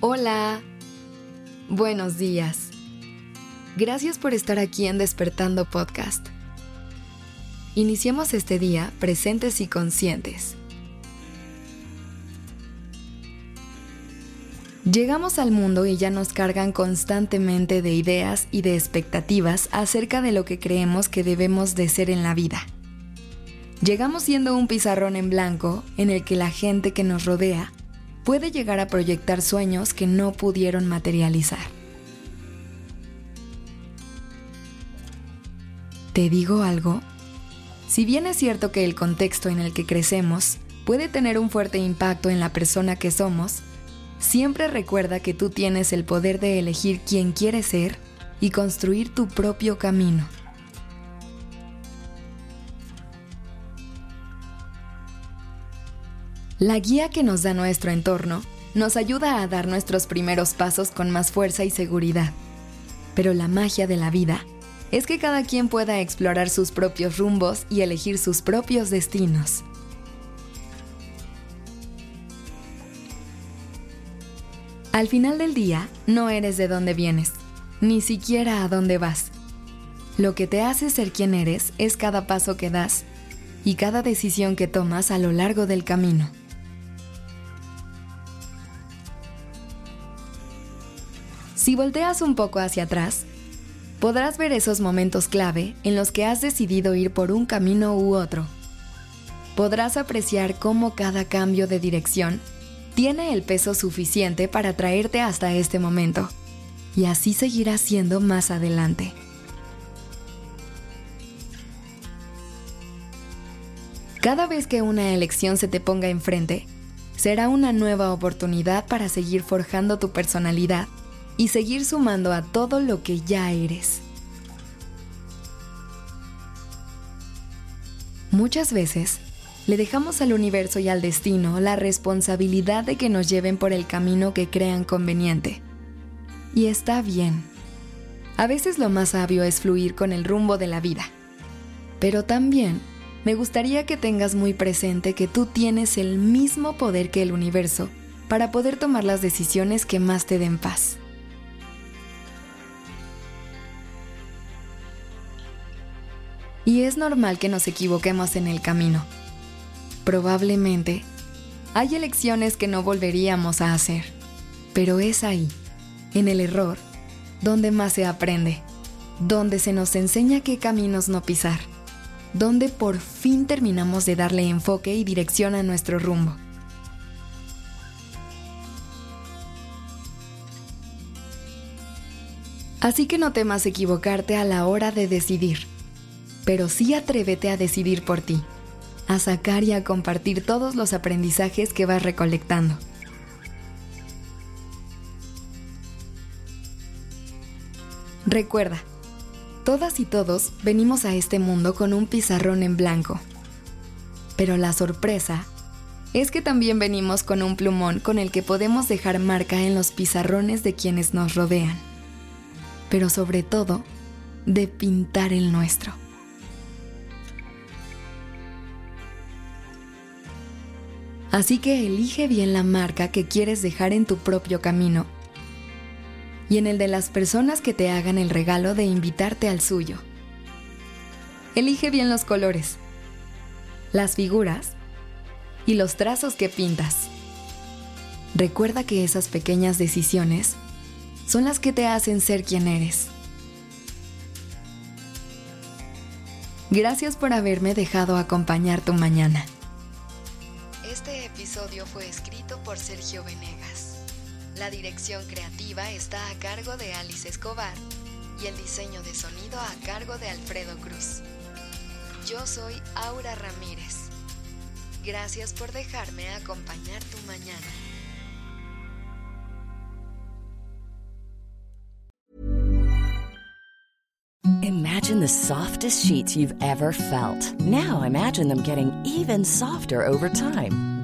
Hola. Buenos días. Gracias por estar aquí en Despertando Podcast. Iniciemos este día presentes y conscientes. Llegamos al mundo y ya nos cargan constantemente de ideas y de expectativas acerca de lo que creemos que debemos de ser en la vida. Llegamos siendo un pizarrón en blanco en el que la gente que nos rodea puede llegar a proyectar sueños que no pudieron materializar. ¿Te digo algo? Si bien es cierto que el contexto en el que crecemos puede tener un fuerte impacto en la persona que somos, siempre recuerda que tú tienes el poder de elegir quién quieres ser y construir tu propio camino. La guía que nos da nuestro entorno nos ayuda a dar nuestros primeros pasos con más fuerza y seguridad. Pero la magia de la vida es que cada quien pueda explorar sus propios rumbos y elegir sus propios destinos. Al final del día, no eres de dónde vienes, ni siquiera a dónde vas. Lo que te hace ser quien eres es cada paso que das y cada decisión que tomas a lo largo del camino. Si volteas un poco hacia atrás, podrás ver esos momentos clave en los que has decidido ir por un camino u otro. Podrás apreciar cómo cada cambio de dirección tiene el peso suficiente para traerte hasta este momento, y así seguirá siendo más adelante. Cada vez que una elección se te ponga enfrente, será una nueva oportunidad para seguir forjando tu personalidad y seguir sumando a todo lo que ya eres. Muchas veces le dejamos al universo y al destino la responsabilidad de que nos lleven por el camino que crean conveniente. Y está bien. A veces lo más sabio es fluir con el rumbo de la vida. Pero también me gustaría que tengas muy presente que tú tienes el mismo poder que el universo para poder tomar las decisiones que más te den paz. Y es normal que nos equivoquemos en el camino. Probablemente hay elecciones que no volveríamos a hacer, pero es ahí, en el error, donde más se aprende, donde se nos enseña qué caminos no pisar, donde por fin terminamos de darle enfoque y dirección a nuestro rumbo. Así que no temas equivocarte a la hora de decidir pero sí atrévete a decidir por ti, a sacar y a compartir todos los aprendizajes que vas recolectando. Recuerda, todas y todos venimos a este mundo con un pizarrón en blanco, pero la sorpresa es que también venimos con un plumón con el que podemos dejar marca en los pizarrones de quienes nos rodean, pero sobre todo de pintar el nuestro. Así que elige bien la marca que quieres dejar en tu propio camino y en el de las personas que te hagan el regalo de invitarte al suyo. Elige bien los colores, las figuras y los trazos que pintas. Recuerda que esas pequeñas decisiones son las que te hacen ser quien eres. Gracias por haberme dejado acompañar tu mañana. Episodio fue escrito por Sergio Venegas. La dirección creativa está a cargo de Alice Escobar y el diseño de sonido a cargo de Alfredo Cruz. Yo soy Aura Ramírez. Gracias por dejarme acompañar tu mañana. Imagine the softest sheets you've ever felt. Now imagine them getting even softer over time.